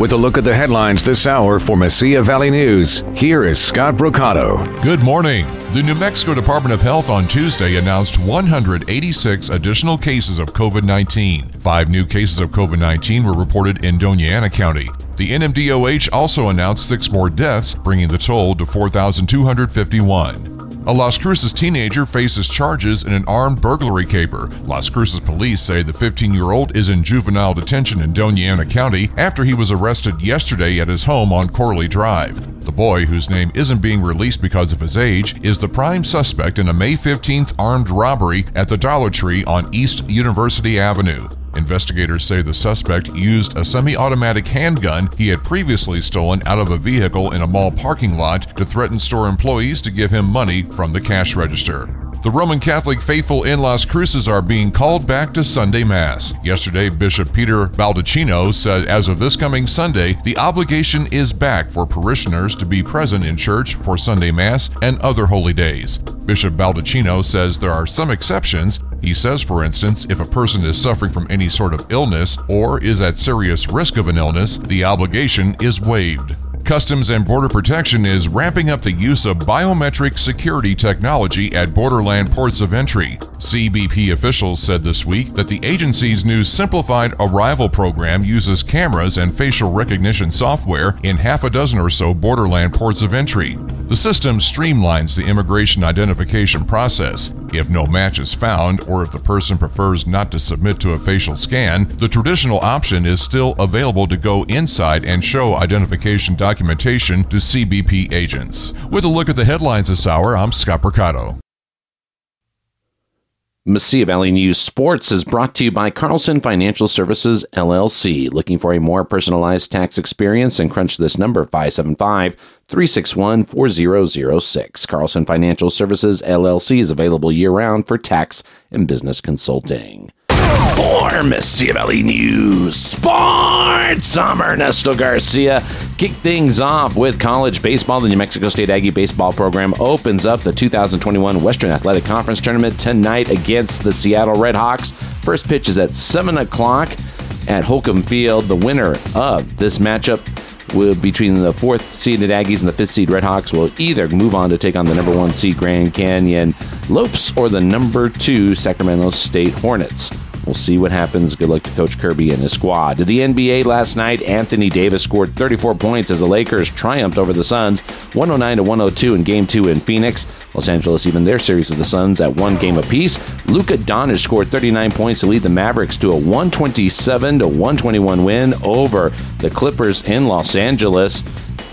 With a look at the headlines this hour for Mesilla Valley News, here is Scott Brocato. Good morning. The New Mexico Department of Health on Tuesday announced 186 additional cases of COVID 19. Five new cases of COVID 19 were reported in Dona Ana County. The NMDOH also announced six more deaths, bringing the toll to 4,251. A Las Cruces teenager faces charges in an armed burglary caper. Las Cruces police say the 15 year old is in juvenile detention in Dona Ana County after he was arrested yesterday at his home on Corley Drive. The boy, whose name isn't being released because of his age, is the prime suspect in a May 15th armed robbery at the Dollar Tree on East University Avenue. Investigators say the suspect used a semi automatic handgun he had previously stolen out of a vehicle in a mall parking lot to threaten store employees to give him money from the cash register. The Roman Catholic faithful in Las Cruces are being called back to Sunday Mass. Yesterday, Bishop Peter Baldacchino said as of this coming Sunday, the obligation is back for parishioners to be present in church for Sunday Mass and other holy days. Bishop Baldacchino says there are some exceptions. He says, for instance, if a person is suffering from any sort of illness or is at serious risk of an illness, the obligation is waived. Customs and Border Protection is ramping up the use of biometric security technology at borderland ports of entry. CBP officials said this week that the agency's new simplified arrival program uses cameras and facial recognition software in half a dozen or so borderland ports of entry. The system streamlines the immigration identification process. If no match is found, or if the person prefers not to submit to a facial scan, the traditional option is still available to go inside and show identification documentation to CBP agents. With a look at the headlines this hour, I'm Scott Brocato. Mesilla Valley News Sports is brought to you by Carlson Financial Services LLC. Looking for a more personalized tax experience and crunch this number 575 361 4006. Carlson Financial Services LLC is available year round for tax and business consulting. For Mesilla Valley News Sports, I'm Ernesto Garcia. Kick things off with college baseball. The New Mexico State Aggie baseball program opens up the 2021 Western Athletic Conference Tournament tonight against the Seattle Redhawks. First pitch is at 7 o'clock at Holcomb Field. The winner of this matchup will, between the fourth seeded Aggies and the fifth seed Redhawks will either move on to take on the number one seed Grand Canyon Lopes or the number two Sacramento State Hornets. We'll see what happens. Good luck to Coach Kirby and his squad. To the NBA last night, Anthony Davis scored 34 points as the Lakers triumphed over the Suns 109 to 102 in Game 2 in Phoenix. Los Angeles even their series with the Suns at one game apiece. Luka Doncic scored 39 points to lead the Mavericks to a 127 to 121 win over the Clippers in Los Angeles.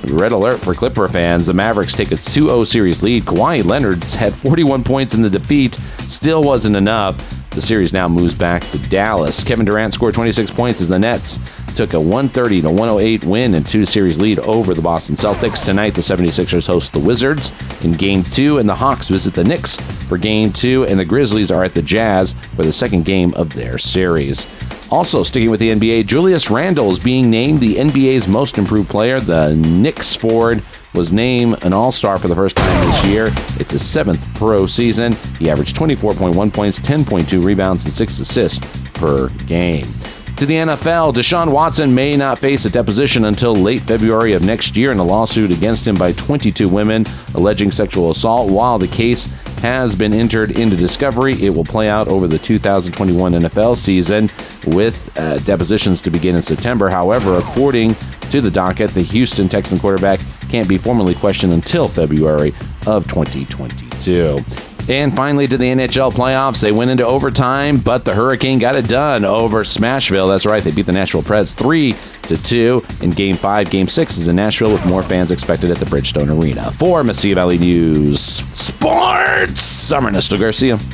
Red alert for Clipper fans. The Mavericks take its 2 0 series lead. Kawhi Leonard had 41 points in the defeat, still wasn't enough. The series now moves back to Dallas. Kevin Durant scored 26 points as the Nets took a 130 to 108 win and two series lead over the Boston Celtics. Tonight, the 76ers host the Wizards in game two, and the Hawks visit the Knicks for game two, and the Grizzlies are at the Jazz for the second game of their series. Also, sticking with the NBA, Julius Randle is being named the NBA's most improved player. The Knicks forward was named an All Star for the first time this year. It's his seventh pro season. He averaged 24.1 points, 10.2 rebounds, and 6 assists per game. To the NFL, Deshaun Watson may not face a deposition until late February of next year in a lawsuit against him by 22 women alleging sexual assault. While the case has been entered into discovery. It will play out over the 2021 NFL season with uh, depositions to begin in September. However, according to the docket, the Houston Texan quarterback can't be formally questioned until February of 2022. And finally, to the NHL playoffs, they went into overtime, but the Hurricane got it done over Smashville. That's right, they beat the Nashville Preds three to two in Game Five. Game Six is in Nashville, with more fans expected at the Bridgestone Arena. For Mesilla Valley News Sports, I'm Garcia.